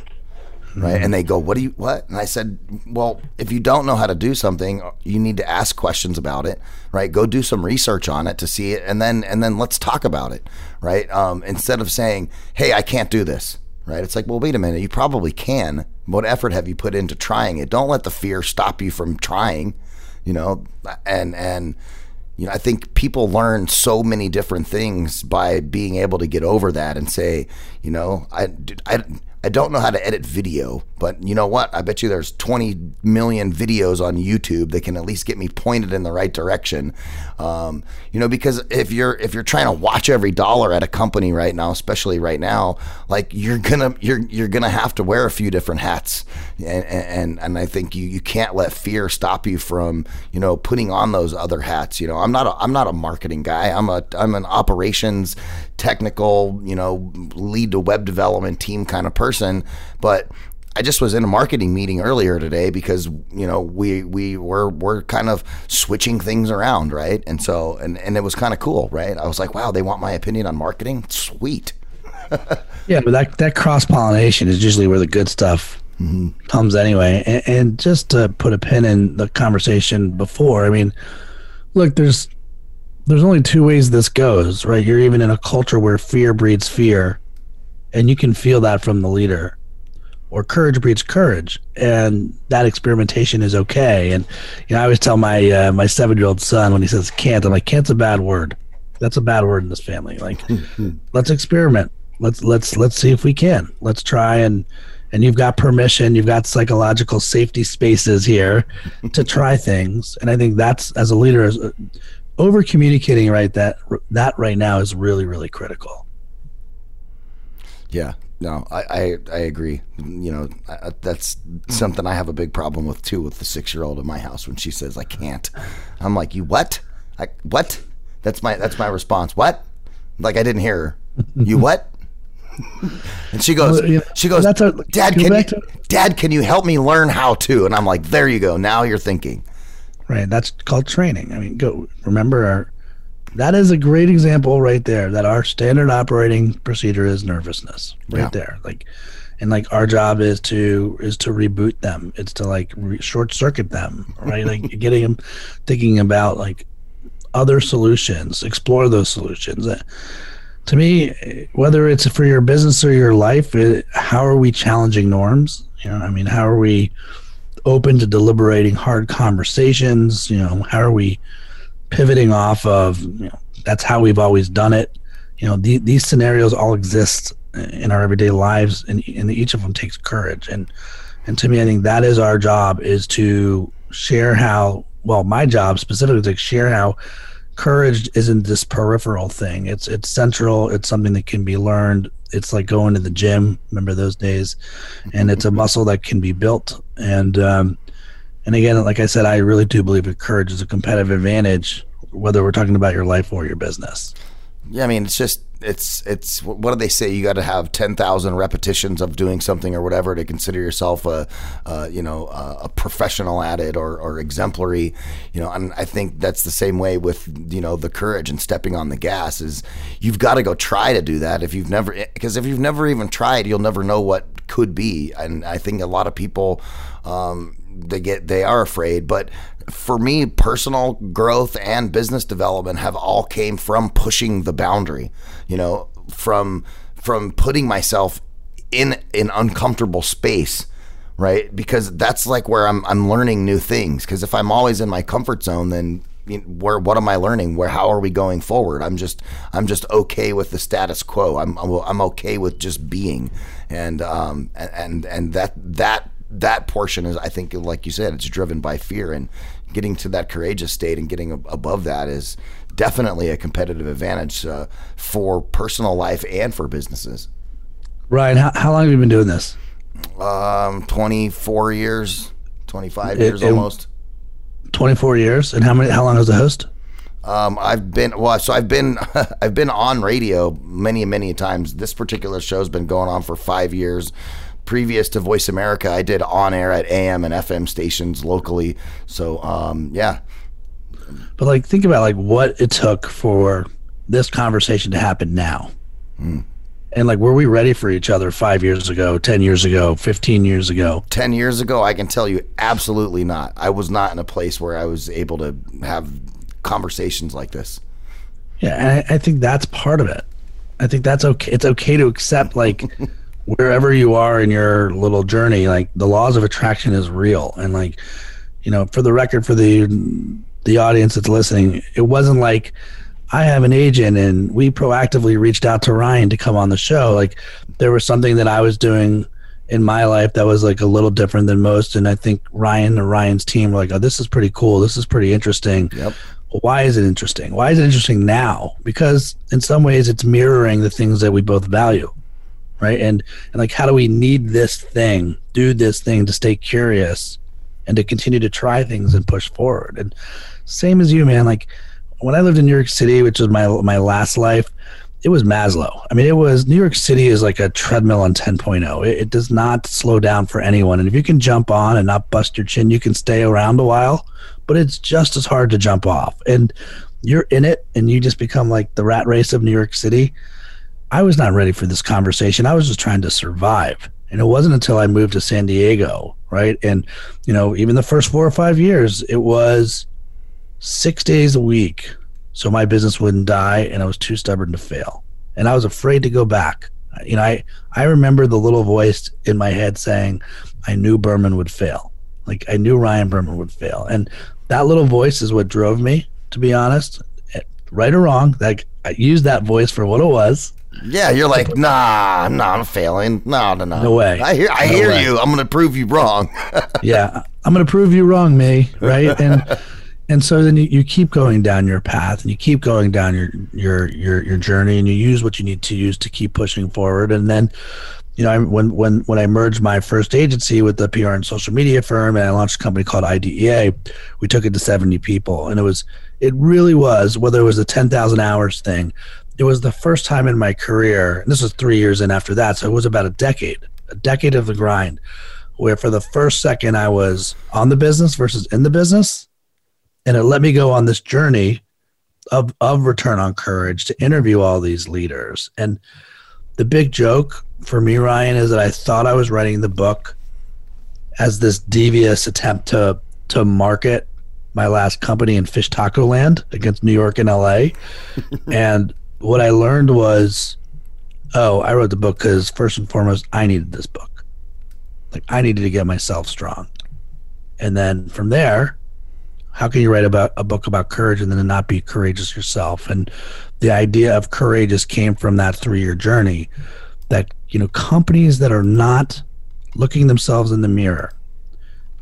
right? And they go, "What do you what?" And I said, "Well, if you don't know how to do something, you need to ask questions about it, right? Go do some research on it to see it, and then and then let's talk about it, right? Um, instead of saying, "Hey, I can't do this," right? It's like, well, wait a minute, you probably can. What effort have you put into trying it? Don't let the fear stop you from trying, you know, and and. You know, I think people learn so many different things by being able to get over that and say, you know, I, I, I don't know how to edit video, but you know what? I bet you there's 20 million videos on YouTube that can at least get me pointed in the right direction. Um, you know, because if you're if you're trying to watch every dollar at a company right now, especially right now, like you're gonna you're you're gonna have to wear a few different hats, and and and I think you you can't let fear stop you from you know putting on those other hats. You know, I'm not a I'm not a marketing guy. I'm a I'm an operations technical, you know, lead to web development team kind of person. But I just was in a marketing meeting earlier today because you know we we were we're kind of switching things around, right? And so and and it was kind of cool, right? I was like, wow, they want my opinion on marketing, sweet. [LAUGHS] yeah, but that that cross pollination is usually where the good stuff mm-hmm. comes anyway. And, and just to put a pin in the conversation before, I mean, look, there's there's only two ways this goes, right? You're even in a culture where fear breeds fear, and you can feel that from the leader, or courage breeds courage, and that experimentation is okay. And you know, I always tell my uh, my seven year old son when he says "can't," I'm like, "Can't's a bad word. That's a bad word in this family. Like, [LAUGHS] let's experiment. Let's let's let's see if we can. Let's try and." And you've got permission, you've got psychological safety spaces here to try things, and I think that's as a leader, over communicating right that that right now is really really critical Yeah, no, I, I, I agree. You know, I, that's something I have a big problem with too with the six year old in my house when she says I can't. I'm like, you what? I what? That's my that's my response. What? Like I didn't hear her. You what? [LAUGHS] and she goes, Well, you know, she goes, Dad, can you, to- Dad, can you help me learn how to? And I'm like, there you go. Now you're thinking. Right that's called training. I mean go remember our that is a great example right there that our standard operating procedure is nervousness right Yeah. there. Like and like our job is to is to reboot them. It's to like re- short circuit them right? Like [LAUGHS] getting them thinking about like other solutions explore those solutions. Uh, to me whether it's for your business or your life it, how are we challenging norms? You know i mean how are we open to deliberating hard conversations you know how are we pivoting off of you know that's how we've always done it. You know the, these scenarios all exist in our everyday lives and, and each of them takes courage. And and to me i think that is our job is to share how well my job specifically to share how courage isn't this peripheral thing. It's it's central. It's something that can be learned it's like going to the gym. Remember those days? And it's a muscle that can be built. And um and again like i said i really do believe that courage is a competitive advantage whether we're talking about your life or your business Yeah, I mean, it's just it's it's what do they say? You got to have ten thousand repetitions of doing something or whatever to consider yourself a, a you know a, a professional at it or, or exemplary. You know, and I think that's the same way with you know the courage and stepping on the gas is you've got to go try to do that if you've never because if you've never even tried, you'll never know what could be. And I think a lot of people. Um, they get they are afraid. But for me, personal growth and business development have all came from pushing the boundary. You know, from from putting myself in an uncomfortable space right? Because that's like where i'm i'm learning new things. Because if i'm always in my comfort zone then where what am i learning? Where how are we going forward? I'm just i'm just okay with the status quo. I'm i'm, okay with just being. And um and and that that that portion is i think like you said it's driven by fear and getting to that courageous state and getting above that is definitely a competitive advantage uh, for personal life and for businesses Ryan, how, how long have you been doing this? Um, 24 years, 25 it, years it, almost. 24 years. And how many, how long as a host? Um, I've been, well, so I've been, [LAUGHS] I've been on radio many, many times. This particular show's been going on for five years. Previous to Voice America, I did on air at AM and FM stations locally. So, um, yeah. But like, think about like what it took for this conversation to happen now. Mm. And like, were we ready for each other five years ago, 10 years ago, 15 years ago? 10 years ago, I can tell you absolutely not. I was not in a place where I was able to have conversations like this. Yeah. And I, I think that's part of it. I think that's okay. It's okay to accept, like, [LAUGHS] wherever you are in your little journey, like, the laws of attraction is real. And, like, you know, for the record, for the, the audience that's listening, it wasn't like, I have an agent and we proactively reached out to Ryan to come on the show. Like there was something that I was doing in my life that was like a little different than most. And I think Ryan or Ryan's team were like, oh, this is pretty cool. This is pretty interesting. Yep. Why is it interesting? Why is it interesting now? Because in some ways it's mirroring the things that we both value. Right. And, and like, how do we need this thing, do this thing to stay curious and to continue to try things and push forward? And same as you, man. Like, when I lived in New York City, which was my my last life, it was Maslow. I mean, it was New York City is like a treadmill on 10.0. It, it, does not slow down for anyone. And if you can jump on and not bust your chin, you can stay around a while, but it's just as hard to jump off. And you're in it and you just become like the rat race of New York City. I was not ready for this conversation. I was just trying to survive. And it wasn't until I moved to San Diego, right? And, you know, even the first four or five years, it was six days a week so my business wouldn't die and I was too stubborn to fail. And I was afraid to go back. You know, I, I remember the little voice in my head saying, I knew Berman would fail. Like I knew Ryan Berman would fail. And that little voice is what drove me, to be honest. Eh, right or wrong, like I used that voice for what it was. Yeah, you're like, nah, nah, I'm failing. No, no, no. No way. I hear, I no hear way. you. I'm gonna prove you wrong. [LAUGHS] yeah, I'm gonna prove you wrong, me. Right? And and so then you, you keep going down your path and you keep going down your your your your journey and you use what you need to use to keep pushing forward and then you know I, when when when I merged my first agency with the PR and social media firm and I launched a company called IDEA we took it to 70 people and it was it really was whether it was a 10,000 hours thing it was the first time in my career and this was 3 years in after that so it was about a decade a decade of the grind where for the first second I was on the business versus in the business and it let me go on this journey of of return on courage to interview all these leaders. And the big joke for me ryan is that i thought i was writing the book as this devious attempt to to market my last company in fish taco land against new york and la [LAUGHS] and what i learned was oh i wrote the book because first and foremost i needed this book. Like i needed to get myself strong. And then from there how can you write about a book about courage and then not be courageous yourself? And the idea of courageous came from that three year journey that you know companies that are not looking themselves in the mirror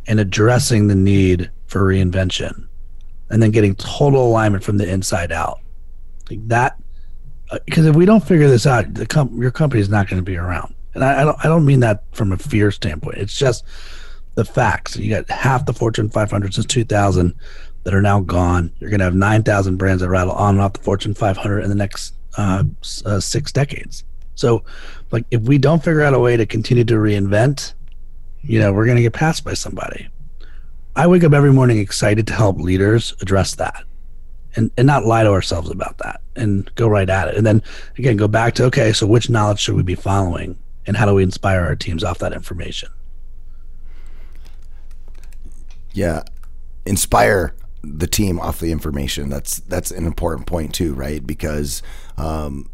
and addressing the need for reinvention and then getting total alignment from the inside out. Like that because if we don't figure this out the com- your company is not going to be around and I, I don't i don't mean that from a fear standpoint it's just the facts. You got half the Fortune 500 since 2000 that are now gone. You're going to have 9,000 brands that rattle on and off the Fortune 500 in the next uh, uh, six decades. So, like, if we don't figure out a way to continue to reinvent, you know, we're going to get passed by somebody. I wake up every morning excited to help leaders address that and, and not lie to ourselves about that and go right at it. And then again, go back to okay, so which knowledge should we be following and how do we inspire our teams off that information? Yeah, inspire the team off the information. That's that's an important point too, right? Because um,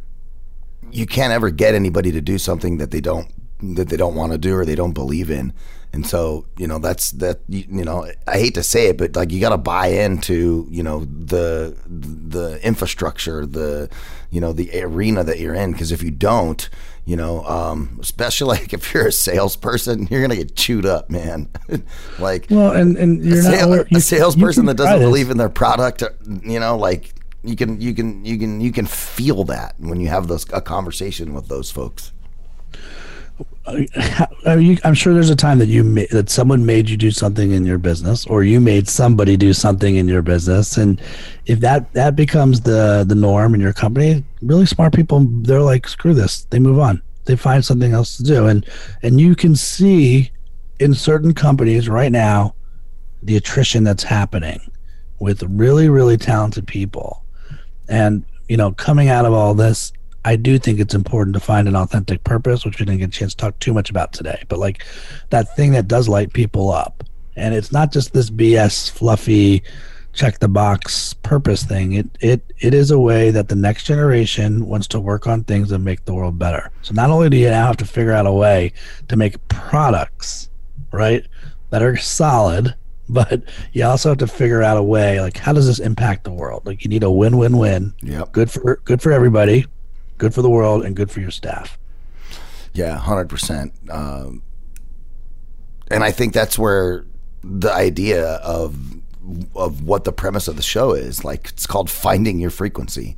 you can't ever get anybody to do something that they don't that they don't want to do or they don't believe in. And so, you know, that's that. You, know, I hate to say it, but like you got to buy into, you know, the the infrastructure, the, you know, the arena that you're in. Because if you don't, you know, um, especially [LAUGHS] like if you're a salesperson, you're gonna get chewed up, man. [LAUGHS] like, well, and and you're a, not you- a salesperson you that doesn't believe in their product, uh, you know, like you can you can you can you can feel that when you have those a conversation with those folks. [LAUGHS] You, I'm sure there's a time that you that someone made you do something in your business, or you made somebody do something in your business, and if that that becomes the the norm in your company, really smart people they're like, screw this, they move on, they find something else to do, and and you can see in certain companies right now the attrition that's happening with really really talented people, and you know coming out of all this I do think it's important to find an authentic purpose, which we didn't get a chance to talk too much about today. But like that thing that does light people up, and it's not just this BS fluffy check the box purpose thing. It it it is a way that the next generation wants to work on things that make the world better. So not only do you now have to figure out a way to make products, right, that are solid, [LAUGHS] but you also have to figure out a way like how does this impact the world? Like you need a win-win-win. Yep. Good for good for everybody, good for the world, and good for your staff. Yeah, hundred percent. Um, and I think that's where the idea of of what the premise of the show is like it's called finding your frequency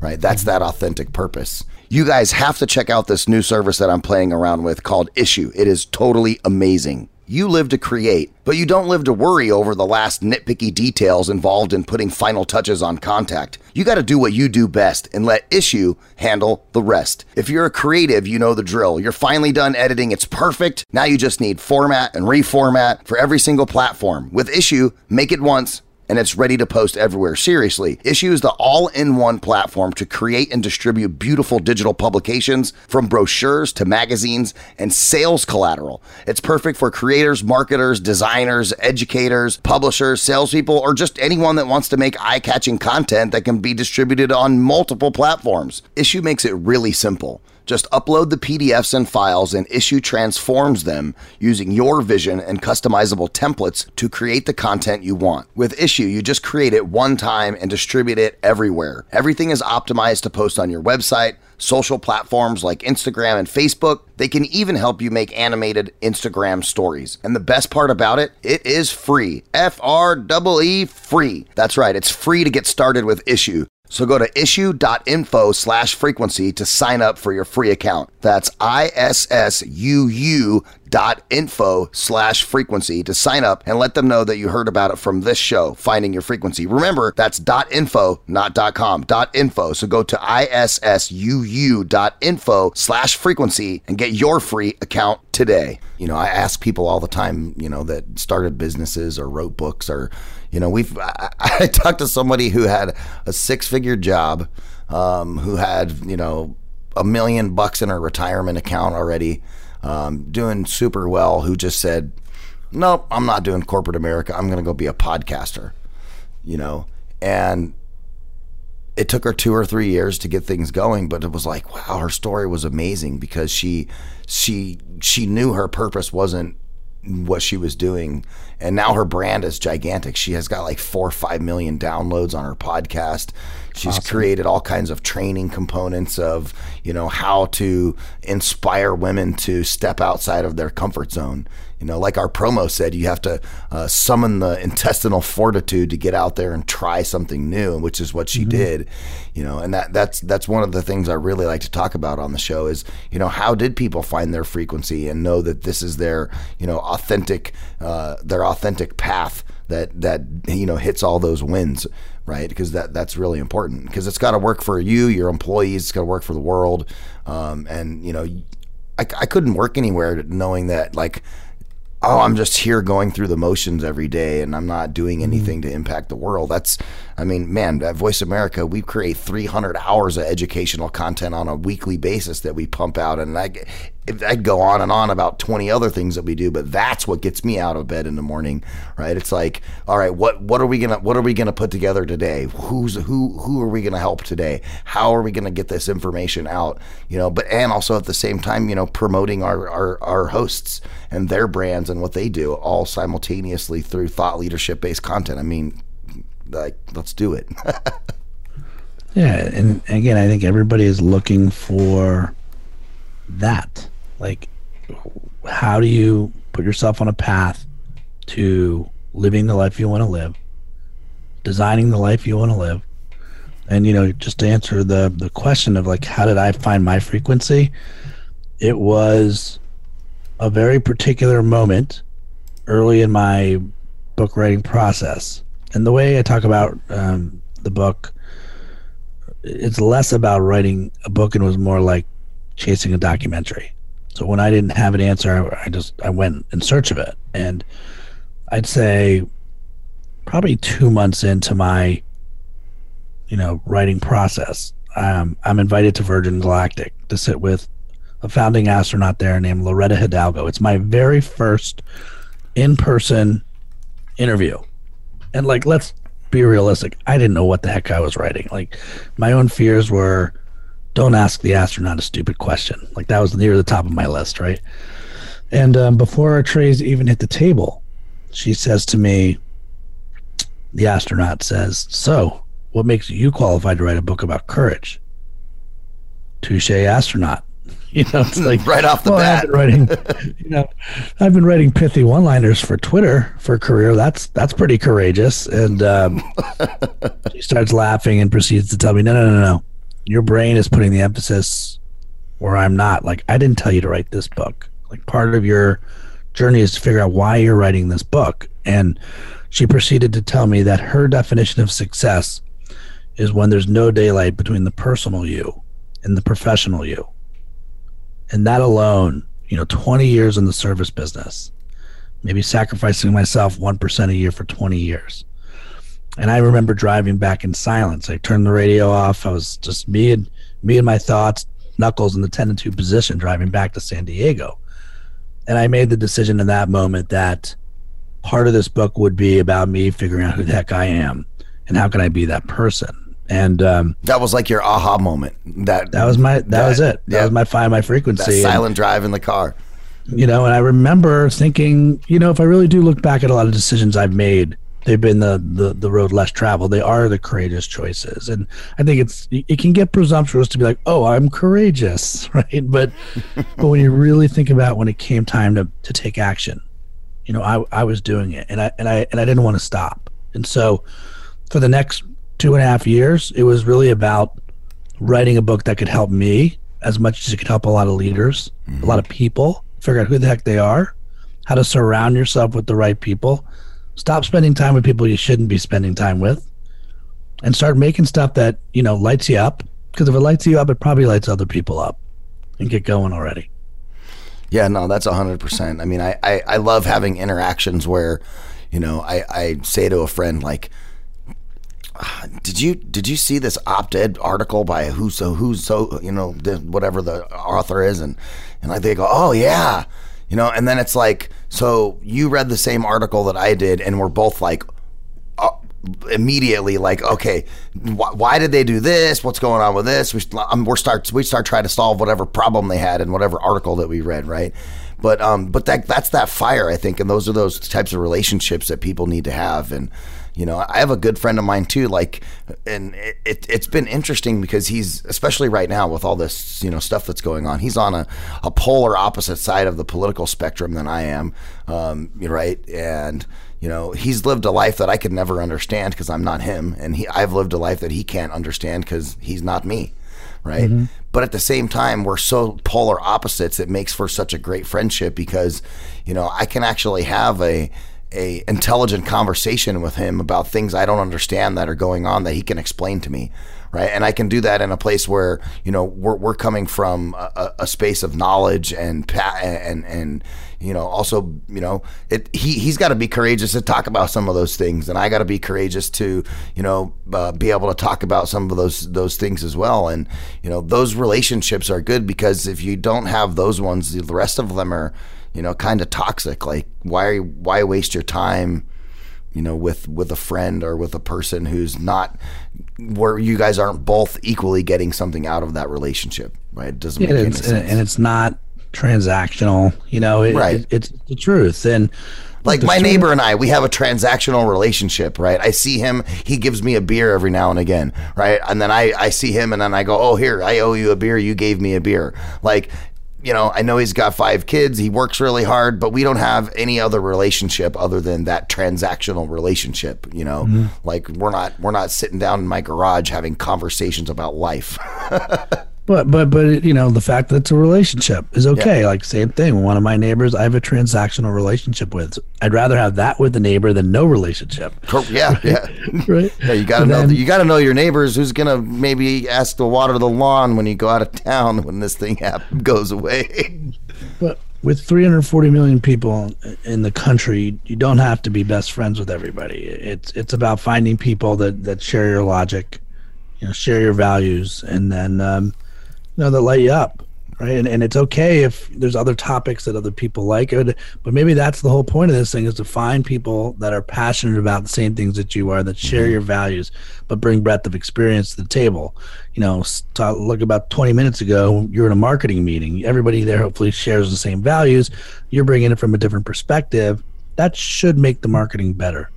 right that's that authentic purpose you guys have to check out this new service that i'm playing around with called Issuu it is totally amazing you live to create, but you don't live to worry over the last nitpicky details involved in putting final touches on contact. You got to do what you do best and let Issuu handle the rest. If you're a creative, you know the drill. You're finally done editing, it's perfect. Now you just need format and reformat for every single platform. With Issuu, make it once and it's ready to post everywhere. Seriously, Issuu is the all in one platform to create and distribute beautiful digital publications from brochures to magazines and sales collateral. It's perfect for creators, marketers, designers, educators, publishers, salespeople, or just anyone that wants to make eye catching content that can be distributed on multiple platforms. Issuu makes it really simple. Just upload the PDFs and files, and Issuu transforms them using your vision and customizable templates to create the content you want. With Issuu, you just create it one time and distribute it everywhere. Everything is optimized to post on your website, social platforms like Instagram and Facebook. They can even help you make animated Instagram stories. And the best part about it, it is free. F R E E free. That's right, it's free to get started with Issuu. So go to issuu.info slash frequency to sign up for your free account. That's I-S-S-U-U dot info slash frequency to sign up and let them know that you heard about it from this show, Finding Your Frequency. Remember, that's dot info, not dot com, dot info. So go to ISSUU dot info slash frequency and get your free account today. You know, I ask people all the time, you know, that started businesses or wrote books or, you know, we've, [LAUGHS] I, I talked to somebody who had a six figure job, um, who had, you know, a million bucks in her retirement account already, um, doing super well, who just said, nope, I'm not doing corporate America. I'm going to go be a podcaster, you know, and it took her two or three years to get things going, but it was like, wow, her story was amazing because she, she, she knew her purpose wasn't what she was doing and now her brand is gigantic. She has got like four or five million downloads on her podcast. She's created all kinds of training components of you know how to inspire women to step outside of their comfort zone. You know like our promo said you have to uh, summon the intestinal fortitude to get out there and try something new which is what she did. You know and that that's that's one of the things i really like to talk about on the show is you know how did people find their frequency and know that this is their you know authentic uh, their authentic path that that you know hits all those wins right? Because that that's really important. Because it's got to work for you your employees it's got to work for the world. Um, and you know I, I couldn't work anywhere knowing that like oh, I'm just here going through the motions every day and I'm not doing anything to impact the world. That's, I mean, man, at Voice America, we create 300 hours of educational content on a weekly basis that we pump out. And I, I'd go on and on about 20 other things that we do, but that's what gets me out of bed in the morning, right? It's like, all right, what what are we gonna what are we gonna put together today? Who's who who are we gonna help today? How are we gonna get this information out? You know, but and also at the same time, you know, promoting our our, our hosts and their brands and what they do all simultaneously through thought leadership based content. I mean, like let's do it. [LAUGHS] Yeah, and again, I think everybody is looking for that. Like, how do you put yourself on a path to living the life you want to live, designing the life you want to live, and you know, just to answer the the question of like, how did I find my frequency? It was a very particular moment early in my book writing process, and the way I talk about um, the book it's less about writing a book and was more like chasing a documentary. So when I didn't have an answer, I, I just I went in search of it, and I'd say probably two months into my you know writing process, um, I'm invited to Virgin Galactic to sit with a founding astronaut there named Loretta Hidalgo. It's my very first in-person interview, and like let's be realistic. I didn't know what the heck I was writing. Like my own fears were don't ask the astronaut a stupid question. Like that was near the top of my list, right? And um, before our trays even hit the table, she says to me, the astronaut says, So, what makes you qualified to write a book about courage? Touche astronaut. [LAUGHS] You know, it's [LAUGHS] like right off the well, bat. I've been writing, [LAUGHS] you know, I've been writing pithy one-liners for Twitter for a career. That's that's pretty courageous. And um, she starts laughing and proceeds to tell me, "No, no, no, no. Your brain is putting the emphasis where I'm not. Like I didn't tell you to write this book. Like part of your journey is to figure out why you're writing this book." And she proceeded to tell me that her definition of success is when there's no daylight between the personal you and the professional you and that alone, you know, 20 years in the service business, maybe sacrificing myself 1% a year for 20 years. And I remember driving back in silence. I turned the radio off. I was just me and me and my thoughts, knuckles in the 10 and 2 position driving back to San Diego. And I made the decision in that moment that part of this book would be about me figuring out who the heck I am and how can I be that person and um, that was like your aha moment. That that was my that, that was it. That yeah, was my find my frequency. silent and, drive in the car. You know, and I remember thinking, you know, if I really do look back at a lot of decisions I've made, they've been the the, the road less traveled. They are the courageous choices, and I think it's it can get presumptuous to be like, oh, I'm courageous, [LAUGHS] right? But but when you really think about when it came time to to take action, you know, I I was doing it, and I and I and I didn't want to stop, and so for the next two and a half years, it was really about writing a book that could help me as much as it could help a lot of leaders, mm-hmm. a lot of people figure out who the heck they are, how to surround yourself with the right people, stop spending time with people you shouldn't be spending time with, and start making stuff that you know lights you up. Because if it lights you up, it probably lights other people up, and get going already. Yeah, no, that's hundred percent. I mean, I, I I love having interactions where, you know, I I say to a friend like [SIGHS] did you did you see this op-ed article by who's so who's so you know whatever the author is and and like they go oh yeah. You know and then it's like so you read the same article that I did and we're both like uh, immediately like okay wh- why did they do this? What's going on with this? We um, we're start we start trying to solve whatever problem they had in whatever article that we read right? But um but that that's that fire I think and those are those types of relationships that people need to have and you know, I have a good friend of mine too. Like, and it, has been interesting because he's, especially right now with all this, you know, stuff that's going on, he's on a, a polar opposite side of the political spectrum than I am. Um, right. And, you know, he's lived a life that I could never understand because I'm not him. And he, I've lived a life that he can't understand because he's not me. Right. Mm-hmm. But at the same time, we're so polar opposites. It makes for such a great friendship because, you know, I can actually have a, a intelligent conversation with him about things I don't understand that are going on that he can explain to me right? And I can do that in a place where you know we're, we're coming from a, a space of knowledge and and and you know also you know it he he's got to be courageous to talk about some of those things and I got to be courageous to you know uh, be able to talk about some of those those things as well. And you know those relationships are good because if you don't have those ones the rest of them are you know, kind of toxic. Like, why why waste your time, you know, with with a friend or with a person who's not where you guys aren't both equally getting something out of that relationship, right? It doesn't make any sense. And it's not transactional. You know, it, right? It, it's the truth and. Like my neighbor and I, we have a transactional relationship, right? I see him, he gives me a beer every now and again, right? And then I, I see him and then I go, oh, here, I owe you a beer. You gave me a beer. Like you know, I know he's got five kids. He works really hard, but we don't have any other relationship other than that transactional relationship. You know, mm-hmm. like we're not we're not sitting down in my garage having conversations about life. [LAUGHS] But but but you know the fact that it's a relationship is okay. Yeah. Like same thing. One of my neighbors, I have a transactional relationship with. I'd rather have that with the neighbor than no relationship. Yeah, [LAUGHS] yeah, right. [LAUGHS] Yeah, you got to know. you got to know your neighbors. Who's gonna maybe ask to water the lawn when you go out of town when this thing happen, goes away. [LAUGHS] But with 340 million people in the country, you don't have to be best friends with everybody. It's it's about finding people that that share your logic, you know, share your values, and then. Um, know that light you up right? And, and it's okay if there's other topics that other people like it but maybe that's the whole point of this thing is to find people that are passionate about the same things that you are that share mm-hmm. your values but bring breadth of experience to the table. You know talk, look about 20 minutes ago you're in a marketing meeting. Everybody there hopefully shares the same values. You're bringing it from a different perspective. That should make the marketing better.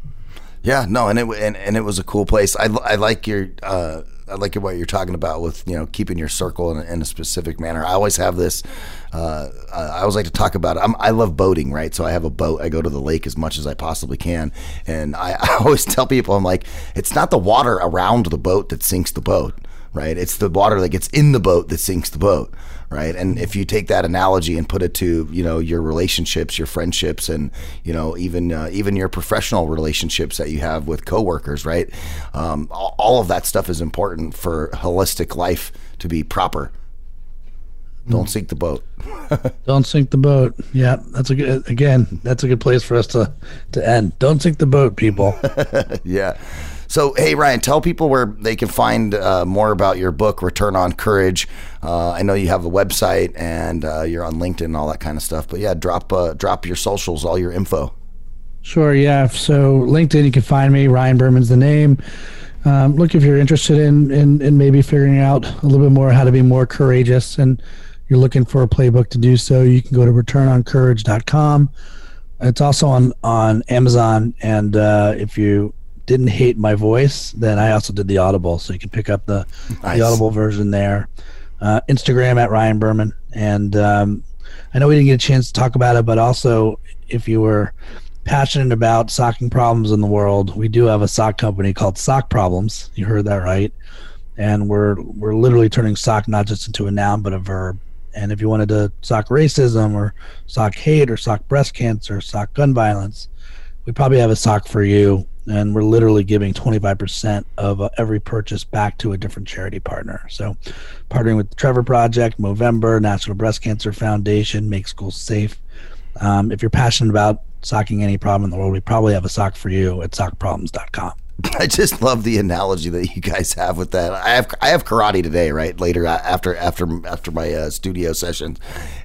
Yeah no and it and, and it was a cool place. I, I like your uh like what you're talking about with you know keeping your circle in, in a specific manner. I always have this. Uh, I always like to talk about it. I'm, i love boating, right? So I have a boat. I go to the lake as much as I possibly can, and I, [LAUGHS] I always tell people, I'm like, it's not the water around the boat that sinks the boat, right? It's the water that gets in the boat that sinks the boat right? And if you take that analogy and put it to you know your relationships, your friendships, and you know even uh, even your professional relationships that you have with coworkers, right? Um, all of that stuff is important for holistic life to be proper. Don't sink the boat. [LAUGHS] Don't sink the boat. Yeah, that's a good. Again, that's a good place for us to to end. Don't sink the boat, people. [LAUGHS] yeah. So, hey, Ryan, tell people where they can find uh, more about your book, Return on Courage. Uh, I know you have a website and uh, you're on LinkedIn and all that kind of stuff. But yeah, drop uh, drop your socials, all your info. Sure. Yeah. So LinkedIn, you can find me. Ryan Berman's the name. Um, look, if you're interested in, in in maybe figuring out a little bit more how to be more courageous, and you're looking for a playbook to do so, you can go to returnoncourage.com. It's also on on Amazon, and uh, if you didn't hate my voice, then I also did the Audible, so you can pick up the, nice. the Audible version there. Uh, Instagram at Ryan Berman, and um, I know we didn't get a chance to talk about it, but also if you were passionate about socking problems in the world, we do have a sock company called Sock Problems. You heard that right, and we're we're literally turning sock not just into a noun but a verb. And if you wanted to sock racism or sock hate or sock breast cancer, sock gun violence, we probably have a sock for you and we're literally giving 25% of uh, every purchase back to a different charity partner. So, partnering with the Trevor Project, Movember, National Breast Cancer Foundation, Make Schools Safe. Um, if you're passionate about socking any problem in the world, we probably have a sock for you at sockproblems.com. [LAUGHS] I just love the analogy that you guys have with that. I have I have karate today, right? Later after after after my uh, studio sessions,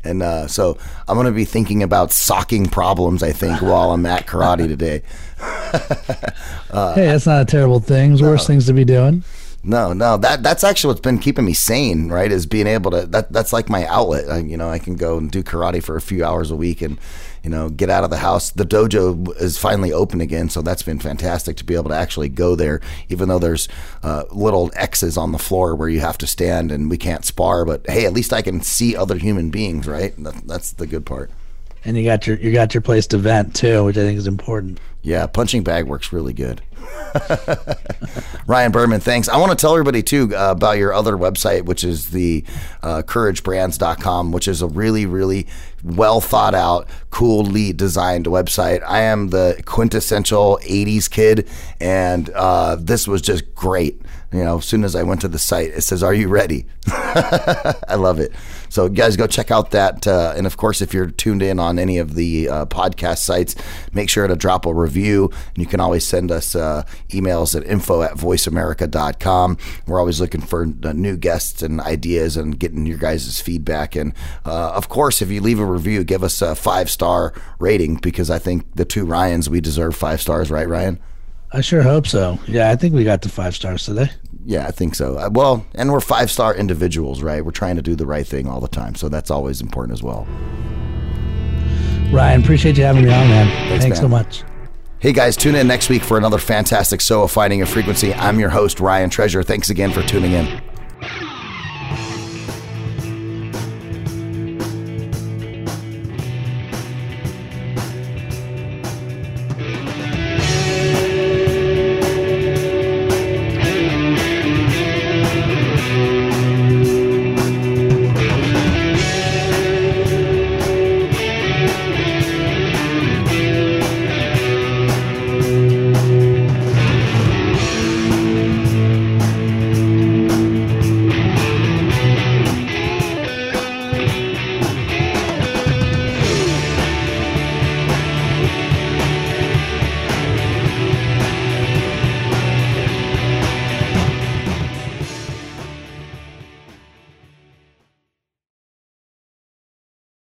and uh, so I'm going to be thinking about socking problems. I think while I'm at karate today. [LAUGHS] uh, [LAUGHS] hey, that's not a terrible thing. There's no. worse things to be doing. No, no, that that's actually what's been keeping me sane, right? Is being able to that that's like my outlet. I, you know, I can go and do karate for a few hours a week and you know get out of the house. The dojo is finally open again, so that's been fantastic to be able to actually go there, even though there's uh, little X's on the floor where you have to stand and we can't spar. But hey, at least I can see other human beings, right? That, that's the good part. And you got your you got your place to vent too, which I think is important. Yeah, punching bag works really good. [LAUGHS] Ryan Berman, thanks. I want to tell everybody too uh, about your other website, which is the uh, couragebrands.com, which is a really, really well thought out, coolly designed website. I am the quintessential 80s kid, and uh, this was just great. You know, as soon as I went to the site, it says, Are you ready? [LAUGHS] I love it. So, guys, go check out that. Uh, and of course, if you're tuned in on any of the uh, podcast sites, make sure to drop a review. And you can always send us uh, emails at info at voiceamerica.com. We're always looking for uh, new guests and ideas and getting your guys' feedback. And uh, of course, if you leave a review, give us a five star rating because I think the two Ryans, we deserve five stars, right, Ryan? I sure hope so. Yeah, I think we got the five stars today. Yeah, I think so. Uh, Well, and we're five star individuals, right? We're trying to do the right thing all the time. So that's always important as well. Ryan, appreciate you having me on, man. Thanks, man. so much. Hey guys, tune in next week for another fantastic show of Finding a Frequency. I'm your host, Ryan Treasure. Thanks again for tuning in.